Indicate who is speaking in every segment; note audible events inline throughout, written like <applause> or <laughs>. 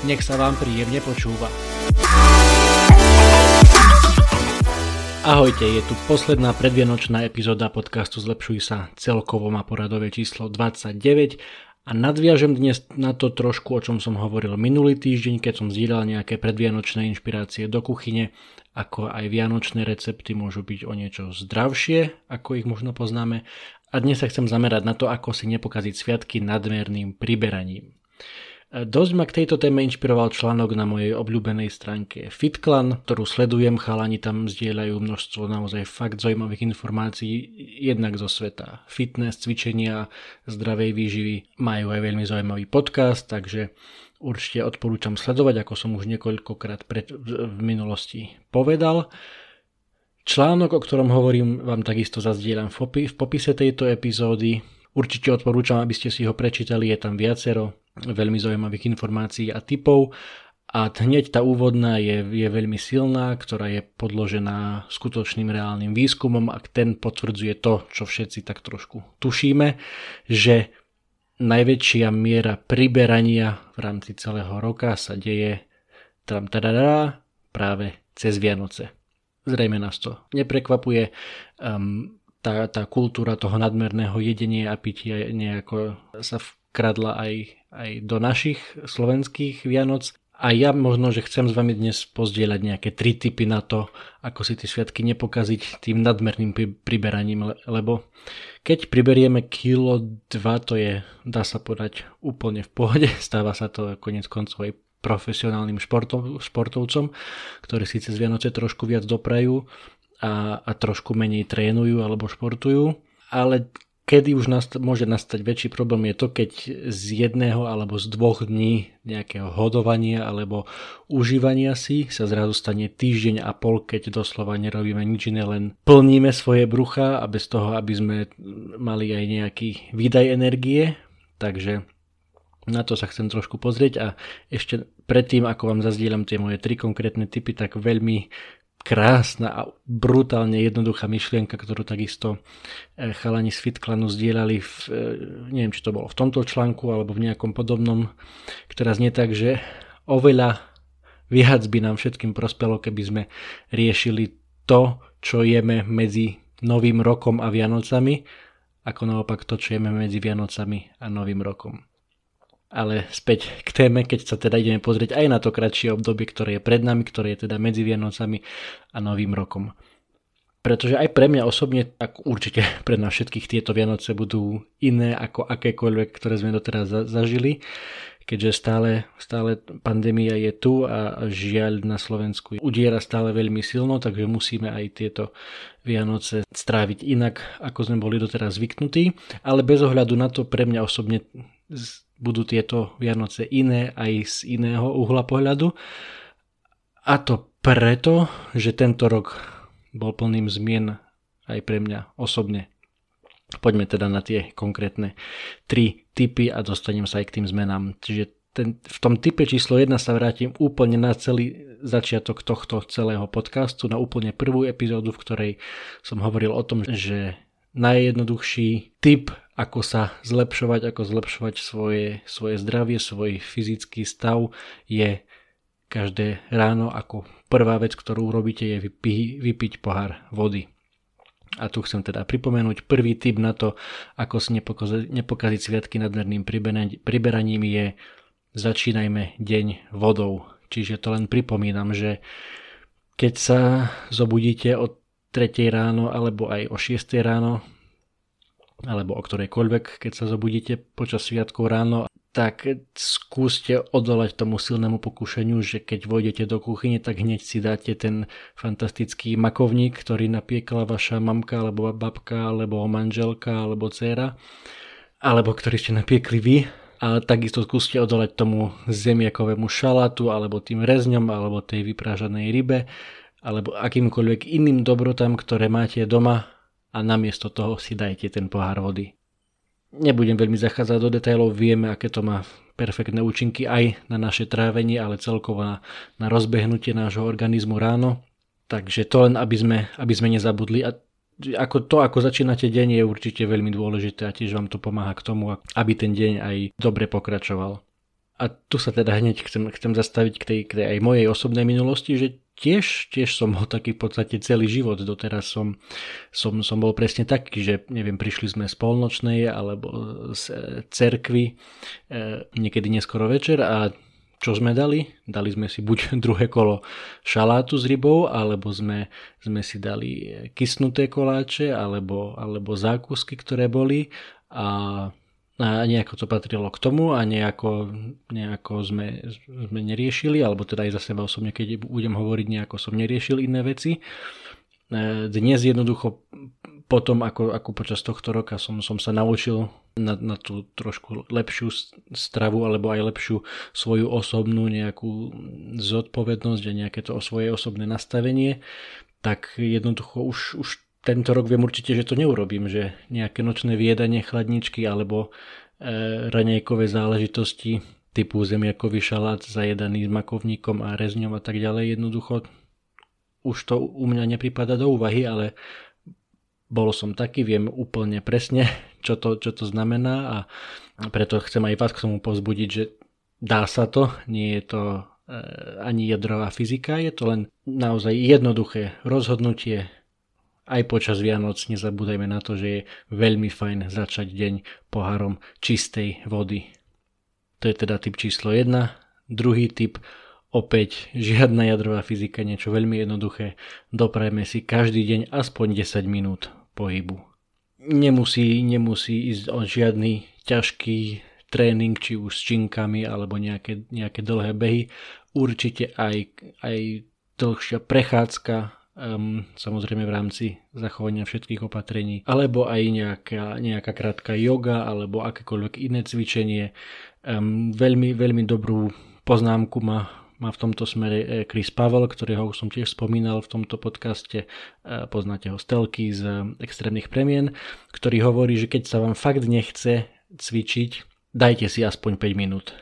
Speaker 1: Nech sa vám príjemne počúva. Ahojte, je tu posledná predvianočná epizóda podcastu Zlepšuj sa. Celkovo má poradové číslo 29 a nadviažem dnes na to trošku, o čom som hovoril minulý týždeň, keď som zdieľal nejaké predvianočné inšpirácie do kuchyne, ako aj vianočné recepty môžu byť o niečo zdravšie, ako ich možno poznáme. A dnes sa chcem zamerať na to, ako si nepokaziť sviatky nadmerným priberaním. Dosť ma k tejto téme inšpiroval článok na mojej obľúbenej stránke FitClan, ktorú sledujem, chalani tam zdieľajú množstvo naozaj fakt zaujímavých informácií, jednak zo sveta fitness, cvičenia, zdravej výživy. Majú aj veľmi zaujímavý podcast, takže určite odporúčam sledovať, ako som už niekoľkokrát pred, v minulosti povedal. Článok, o ktorom hovorím, vám takisto zazdieľam v popise tejto epizódy. Určite odporúčam, aby ste si ho prečítali, je tam viacero veľmi zaujímavých informácií a typov. A hneď tá úvodná je, je veľmi silná, ktorá je podložená skutočným reálnym výskumom a ten potvrdzuje to, čo všetci tak trošku tušíme, že najväčšia miera priberania v rámci celého roka sa deje tadadá, práve cez Vianoce. Zrejme nás to neprekvapuje. Um, tá, tá kultúra toho nadmerného jedenia a pitia nejako sa vkradla aj aj do našich slovenských Vianoc. A ja možno, že chcem s vami dnes pozdieľať nejaké tri typy na to, ako si tie sviatky nepokaziť tým nadmerným priberaním, lebo keď priberieme kilo, dva, to je, dá sa podať, úplne v pohode. <laughs> Stáva sa to konec koncov aj profesionálnym športov, športovcom, ktorí si cez Vianoce trošku viac doprajú a, a trošku menej trénujú alebo športujú. Ale kedy už nast- môže nastať väčší problém je to, keď z jedného alebo z dvoch dní nejakého hodovania alebo užívania si sa zrazu stane týždeň a pol, keď doslova nerobíme nič iné, len plníme svoje brucha a bez toho, aby sme mali aj nejaký výdaj energie. Takže na to sa chcem trošku pozrieť a ešte predtým, ako vám zazdielam tie moje tri konkrétne typy, tak veľmi krásna a brutálne jednoduchá myšlienka, ktorú takisto e, chalani z Fitklanu zdieľali v, e, neviem, či to bolo v tomto článku alebo v nejakom podobnom, ktorá znie tak, že oveľa viac by nám všetkým prospelo, keby sme riešili to, čo jeme medzi Novým rokom a Vianocami, ako naopak to, čo jeme medzi Vianocami a Novým rokom. Ale späť k téme, keď sa teda ideme pozrieť aj na to kratšie obdobie, ktoré je pred nami, ktoré je teda medzi Vianocami a Novým rokom. Pretože aj pre mňa osobne, tak určite <laughs> pre nás všetkých tieto Vianoce budú iné ako akékoľvek, ktoré sme doteraz zažili, keďže stále, stále pandémia je tu a žiaľ na Slovensku udiera stále veľmi silno, takže musíme aj tieto Vianoce stráviť inak, ako sme boli doteraz zvyknutí. Ale bez ohľadu na to pre mňa osobne budú tieto Vianoce iné aj z iného uhla pohľadu. A to preto, že tento rok bol plným zmien aj pre mňa osobne. Poďme teda na tie konkrétne tri typy a dostanem sa aj k tým zmenám. Čiže ten, v tom type číslo 1 sa vrátim úplne na celý začiatok tohto celého podcastu, na úplne prvú epizódu, v ktorej som hovoril o tom, že najjednoduchší typ ako sa zlepšovať, ako zlepšovať svoje, svoje zdravie, svoj fyzický stav je každé ráno ako prvá vec, ktorú urobíte je vypi, vypiť pohár vody. A tu chcem teda pripomenúť, prvý tip na to, ako si nepokaziť, nepokaziť sviatky nadmerným priberaním je začínajme deň vodou. Čiže to len pripomínam, že keď sa zobudíte o 3 ráno alebo aj o 6 ráno, alebo o ktorejkoľvek, keď sa zobudíte počas sviatkov ráno, tak skúste odolať tomu silnému pokušeniu, že keď vojdete do kuchyne, tak hneď si dáte ten fantastický makovník, ktorý napiekla vaša mamka, alebo babka, alebo manželka, alebo dcéra, alebo ktorý ste napiekli vy. A takisto skúste odolať tomu zemiakovému šalátu, alebo tým rezňom, alebo tej vyprážanej rybe, alebo akýmkoľvek iným dobrotám, ktoré máte doma a namiesto toho si dajte ten pohár vody. Nebudem veľmi zachádzať do detailov, vieme, aké to má perfektné účinky aj na naše trávenie, ale celkovo na, na rozbehnutie nášho organizmu ráno. Takže to len, aby sme, aby sme nezabudli. A ako to, ako začínate deň, je určite veľmi dôležité a tiež vám to pomáha k tomu, aby ten deň aj dobre pokračoval. A tu sa teda hneď chcem, chcem zastaviť k tej, k tej aj mojej osobnej minulosti, že tiež, tiež som bol taký v podstate celý život. Doteraz som, som, som bol presne taký, že neviem, prišli sme z polnočnej alebo z e, cerkvy e, niekedy neskoro večer a čo sme dali? Dali sme si buď <laughs> druhé kolo šalátu s rybou, alebo sme, sme si dali kysnuté koláče, alebo, alebo zákusky, ktoré boli a, a nejako to patrilo k tomu a nejako, nejako sme, sme neriešili, alebo teda aj za seba osobne, keď budem hovoriť, nejako som neriešil iné veci. E, dnes jednoducho potom, ako, ako počas tohto roka som, som sa naučil na, na tú trošku lepšiu stravu alebo aj lepšiu svoju osobnú nejakú zodpovednosť a nejaké to svoje osobné nastavenie, tak jednoducho už, už tento rok viem určite, že to neurobím, že nejaké nočné viedanie, chladničky alebo e, ranejkové záležitosti typu zemiakový šalát zajedaný s makovníkom a rezňom a tak ďalej jednoducho už to u mňa nepripada do úvahy, ale bol som taký, viem úplne presne, <laughs> čo to, čo to znamená a preto chcem aj vás k tomu pozbudiť, že dá sa to, nie je to e, ani jadrová fyzika, je to len naozaj jednoduché rozhodnutie. Aj počas Vianoc nezabúdajme na to, že je veľmi fajn začať deň pohárom čistej vody. To je teda typ číslo 1. Druhý typ, opäť žiadna jadrová fyzika, niečo veľmi jednoduché. Doprajme si každý deň aspoň 10 minút pohybu. Nemusí, nemusí ísť o žiadny ťažký tréning, či už s činkami alebo nejaké, nejaké dlhé behy. Určite aj, aj dlhšia prechádzka, um, samozrejme v rámci zachovania všetkých opatrení, alebo aj nejaká, nejaká krátka yoga, alebo akékoľvek iné cvičenie. Um, veľmi, veľmi dobrú poznámku má má v tomto smere e, Chris Pavel, ktorého som tiež spomínal v tomto podcaste, e, poznáte ho z telky z extrémnych premien, ktorý hovorí, že keď sa vám fakt nechce cvičiť, dajte si aspoň 5 minút.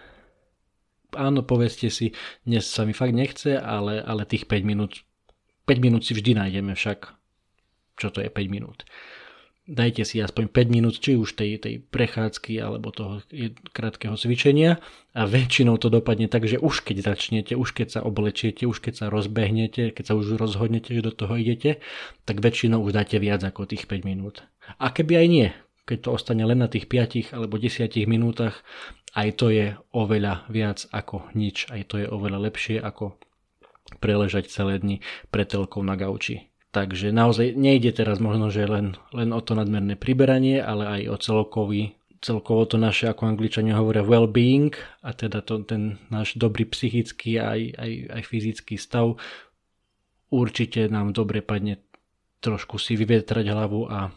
Speaker 1: Áno, povedzte si, dnes sa mi fakt nechce, ale, ale tých 5 minút, 5 minút si vždy nájdeme však. Čo to je 5 minút? dajte si aspoň 5 minút, či už tej, tej prechádzky alebo toho krátkeho cvičenia a väčšinou to dopadne tak, že už keď začnete, už keď sa oblečiete, už keď sa rozbehnete, keď sa už rozhodnete, že do toho idete, tak väčšinou už dáte viac ako tých 5 minút. A keby aj nie, keď to ostane len na tých 5 alebo 10 minútach, aj to je oveľa viac ako nič, aj to je oveľa lepšie ako preležať celé dni pre telkou na gauči. Takže naozaj nejde teraz možno, že len, len o to nadmerné priberanie, ale aj o celkový, celkovo to naše, ako angličania hovoria, well-being, a teda to, ten náš dobrý psychický aj, aj, aj fyzický stav. Určite nám dobre padne trošku si vyvetrať hlavu a,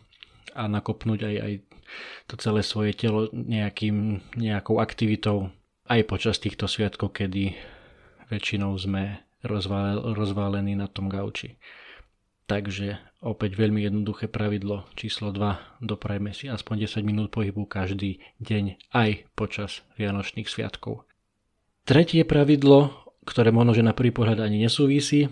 Speaker 1: a nakopnúť aj, aj to celé svoje telo nejakým, nejakou aktivitou aj počas týchto sviatkov, kedy väčšinou sme rozválení na tom gauči. Takže opäť veľmi jednoduché pravidlo číslo 2. Doprajme si aspoň 10 minút pohybu každý deň aj počas Vianočných sviatkov. Tretie pravidlo, ktoré možno, že na prvý pohľad ani nesúvisí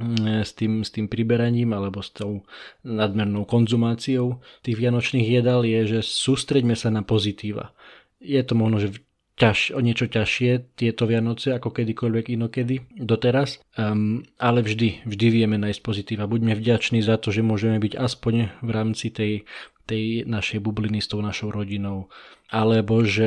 Speaker 1: mm, s tým, s tým priberaním alebo s tou nadmernou konzumáciou tých vianočných jedál je, že sústreďme sa na pozitíva. Je to možno, že ťaž, o niečo ťažšie tieto Vianoce ako kedykoľvek inokedy doteraz, um, ale vždy, vždy vieme nájsť pozitíva. Buďme vďační za to, že môžeme byť aspoň v rámci tej, tej našej bubliny s tou našou rodinou. Alebo že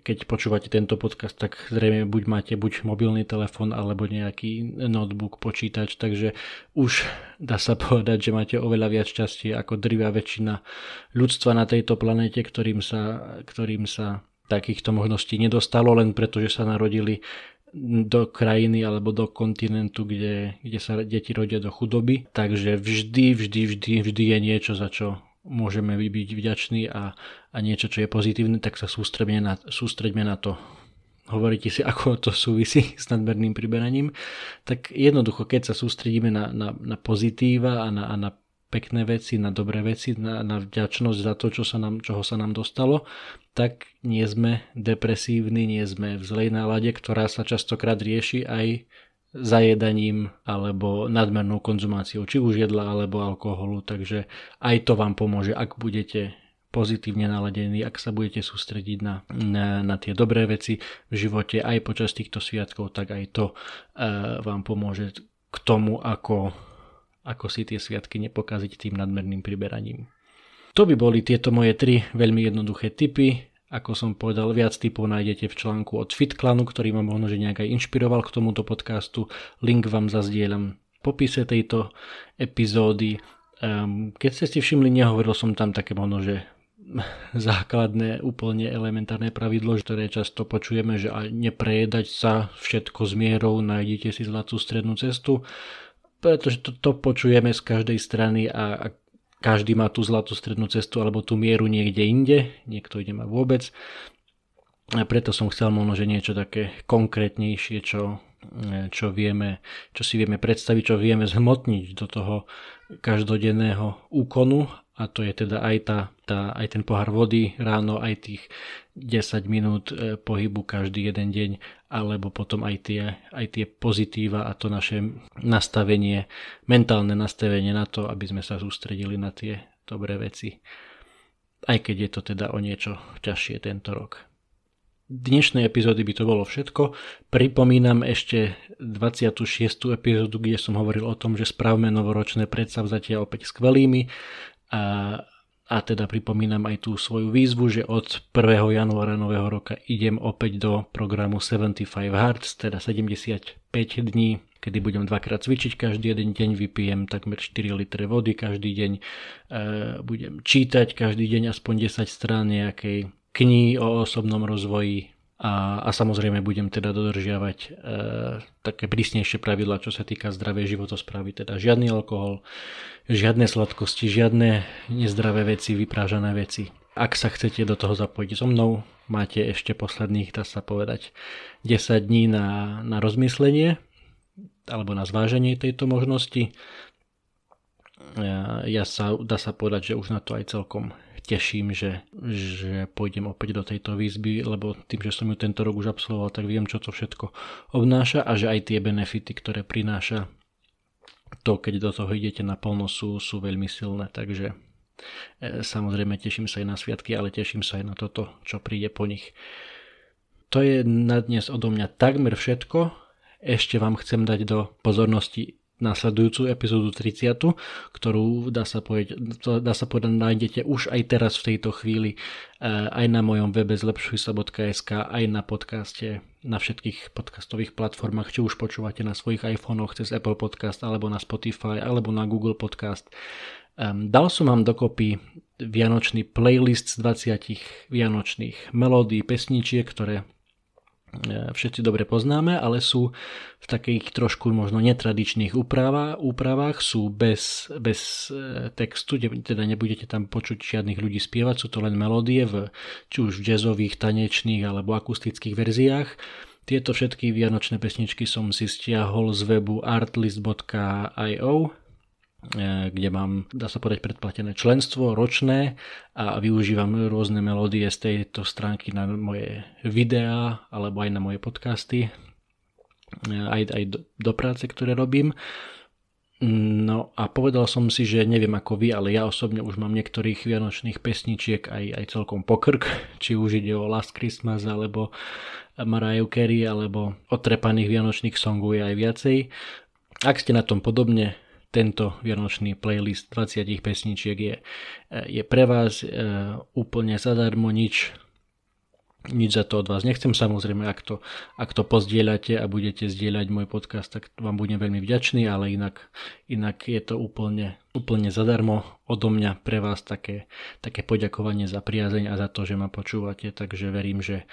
Speaker 1: keď počúvate tento podcast, tak zrejme buď máte buď mobilný telefón alebo nejaký notebook, počítač, takže už dá sa povedať, že máte oveľa viac šťastie ako drvia väčšina ľudstva na tejto planete, ktorým sa, ktorým sa takýchto možností nedostalo len preto, že sa narodili do krajiny alebo do kontinentu, kde, kde sa deti rodia do chudoby. Takže vždy, vždy, vždy, vždy je niečo, za čo môžeme byť vďační a, a niečo, čo je pozitívne, tak sa sústredme na, sústredme na to. Hovoríte si, ako to súvisí s nadmerným priberaním. Tak jednoducho, keď sa sústredíme na, na, na pozitíva a na, a na pekné veci, na dobré veci, na, na vďačnosť za to, čo sa nám, čoho sa nám dostalo, tak nie sme depresívni, nie sme v zlej nálade, ktorá sa častokrát rieši aj zajedaním alebo nadmernou konzumáciou či už jedla alebo alkoholu, takže aj to vám pomôže, ak budete pozitívne naladení, ak sa budete sústrediť na, na, na tie dobré veci v živote aj počas týchto sviatkov, tak aj to uh, vám pomôže k tomu, ako, ako si tie sviatky nepokaziť tým nadmerným priberaním. To by boli tieto moje tri veľmi jednoduché tipy. Ako som povedal, viac typov nájdete v článku od FitClanu, ktorý ma možno že nejak aj inšpiroval k tomuto podcastu. Link vám zazdieľam v popise tejto epizódy. Um, keď ste si všimli, nehovoril som tam také možno, že <laughs> základné, úplne elementárne pravidlo, ktoré často počujeme, že neprejedať sa všetko s mierou, nájdete si zlatú strednú cestu, pretože to, to počujeme z každej strany a, a každý má tú zlatú strednú cestu alebo tú mieru niekde inde, niekto ide má vôbec. A preto som chcel možno, že niečo také konkrétnejšie, čo, čo, vieme, čo si vieme predstaviť, čo vieme zhmotniť do toho každodenného úkonu a to je teda aj, tá, tá, aj ten pohár vody ráno, aj tých 10 minút e, pohybu každý jeden deň, alebo potom aj tie, aj tie pozitíva a to naše nastavenie, mentálne nastavenie na to, aby sme sa sústredili na tie dobré veci. Aj keď je to teda o niečo ťažšie tento rok. Dnešnej epizódy by to bolo všetko. Pripomínam ešte 26. epizódu, kde som hovoril o tom, že spravme novoročné predsavzatia opäť skvelými a, a teda pripomínam aj tú svoju výzvu, že od 1. januára nového roka idem opäť do programu 75 Hearts, teda 75 dní, kedy budem dvakrát cvičiť, každý jeden deň vypijem takmer 4 litre vody, každý deň e, budem čítať, každý deň aspoň 10 strán nejakej knihy o osobnom rozvoji, a, a samozrejme budem teda dodržiavať e, také prísnejšie pravidla, čo sa týka zdravej životosprávy, teda žiadny alkohol, žiadne sladkosti, žiadne nezdravé veci, vyprážané veci. Ak sa chcete do toho zapojiť so mnou, máte ešte posledných, dá sa povedať, 10 dní na, na rozmyslenie alebo na zváženie tejto možnosti. Ja, ja sa, dá sa povedať, že už na to aj celkom teším, že, že pôjdem opäť do tejto výzby, lebo tým, že som ju tento rok už absolvoval, tak viem, čo to všetko obnáša a že aj tie benefity, ktoré prináša to, keď do toho idete naplno, sú, sú veľmi silné. Takže e, samozrejme teším sa aj na sviatky, ale teším sa aj na toto, čo príde po nich. To je na dnes odo mňa takmer všetko. Ešte vám chcem dať do pozornosti nasledujúcu epizódu 30, ktorú dá sa, povedať, dá sa povedať nájdete už aj teraz v tejto chvíli eh, aj na mojom webe zlepšujsa.sk, aj na podcaste, na všetkých podcastových platformách, či už počúvate na svojich iPhonech cez Apple Podcast, alebo na Spotify, alebo na Google Podcast. Dal som vám dokopy vianočný playlist z 20 vianočných melódií, pesničiek, ktoré všetci dobre poznáme, ale sú v takých trošku možno netradičných úpravách, úpravách sú bez, bez e, textu, teda nebudete tam počuť žiadnych ľudí spievať, sú to len melódie v, či už v jazzových, tanečných alebo akustických verziách. Tieto všetky vianočné pesničky som si stiahol z webu artlist.io E, kde mám, dá sa povedať, predplatené členstvo ročné a využívam rôzne melódie z tejto stránky na moje videá alebo aj na moje podcasty, e, aj, aj do, do práce, ktoré robím. No a povedal som si, že neviem ako vy, ale ja osobne už mám niektorých vianočných pesničiek aj, aj celkom pokrk, <laughs> či už ide o Last Christmas alebo Mariah Carey alebo otrepaných vianočných songov je aj viacej. Ak ste na tom podobne, tento vianočný playlist 20 pesničiek je, je pre vás e, úplne zadarmo, nič, nič za to od vás nechcem. Samozrejme, ak to, ak to pozdieľate a budete zdieľať môj podcast, tak vám budem veľmi vďačný, ale inak, inak je to úplne, úplne zadarmo odo mňa pre vás také, také poďakovanie za priazeň a za to, že ma počúvate, takže verím, že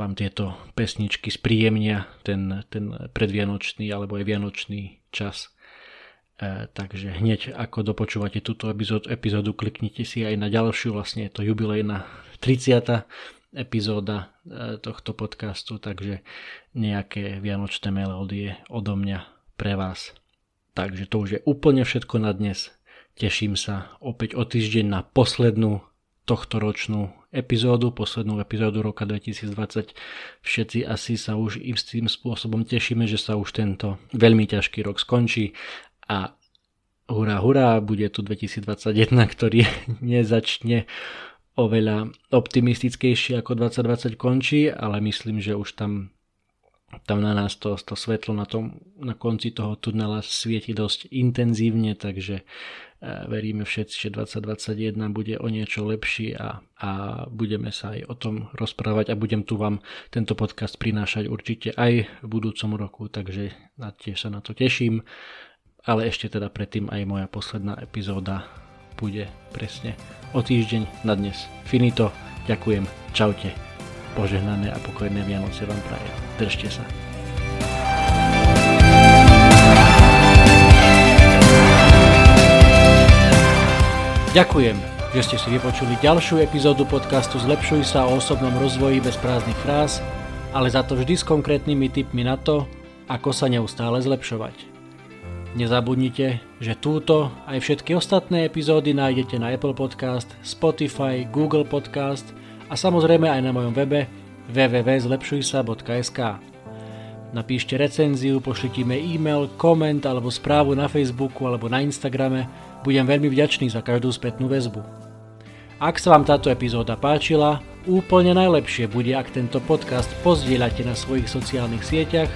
Speaker 1: vám tieto pesničky spríjemnia ten, ten predvianočný alebo aj vianočný čas. E, takže hneď ako dopočúvate túto epizódu, epizódu, kliknite si aj na ďalšiu, vlastne je to jubilejná 30. epizóda e, tohto podcastu, takže nejaké vianočné melódie odo mňa pre vás. Takže to už je úplne všetko na dnes. Teším sa opäť o týždeň na poslednú tohto ročnú epizódu, poslednú epizódu roka 2020. Všetci asi sa už istým spôsobom tešíme, že sa už tento veľmi ťažký rok skončí a hurá, hurá, bude tu 2021, ktorý <laughs> nezačne oveľa optimistickejšie ako 2020 končí, ale myslím, že už tam, tam na nás to, to svetlo na, tom, na konci toho tunela svieti dosť intenzívne, takže e, veríme všetci, že 2021 bude o niečo lepší a, a budeme sa aj o tom rozprávať a budem tu vám tento podcast prinášať určite aj v budúcom roku, takže tiež sa na to teším ale ešte teda predtým aj moja posledná epizóda bude presne o týždeň na dnes. Finito, ďakujem, čaute, požehnané a pokojné Vianoce vám praje. Držte sa. Ďakujem, že ste si vypočuli ďalšiu epizódu podcastu Zlepšuj sa o osobnom rozvoji bez prázdnych fráz, ale za to vždy s konkrétnymi tipmi na to, ako sa neustále zlepšovať. Nezabudnite, že túto aj všetky ostatné epizódy nájdete na Apple Podcast, Spotify, Google Podcast a samozrejme aj na mojom webe www.zlepšujsa.sk. Napíšte recenziu, pošlite mi e-mail, koment alebo správu na Facebooku alebo na Instagrame. Budem veľmi vďačný za každú spätnú väzbu. Ak sa vám táto epizóda páčila, úplne najlepšie bude, ak tento podcast pozdieľate na svojich sociálnych sieťach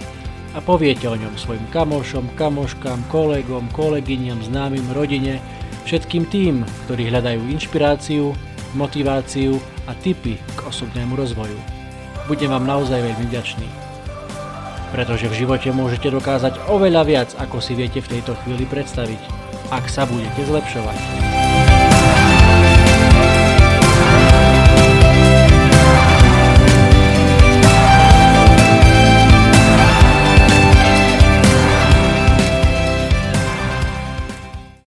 Speaker 1: a poviete o ňom svojim kamošom, kamoškám, kolegom, kolegyňam, známym, rodine, všetkým tým, ktorí hľadajú inšpiráciu, motiváciu a tipy k osobnému rozvoju. Budem vám naozaj veľmi vďačný. Pretože v živote môžete dokázať oveľa viac, ako si viete v tejto chvíli predstaviť, ak sa budete zlepšovať.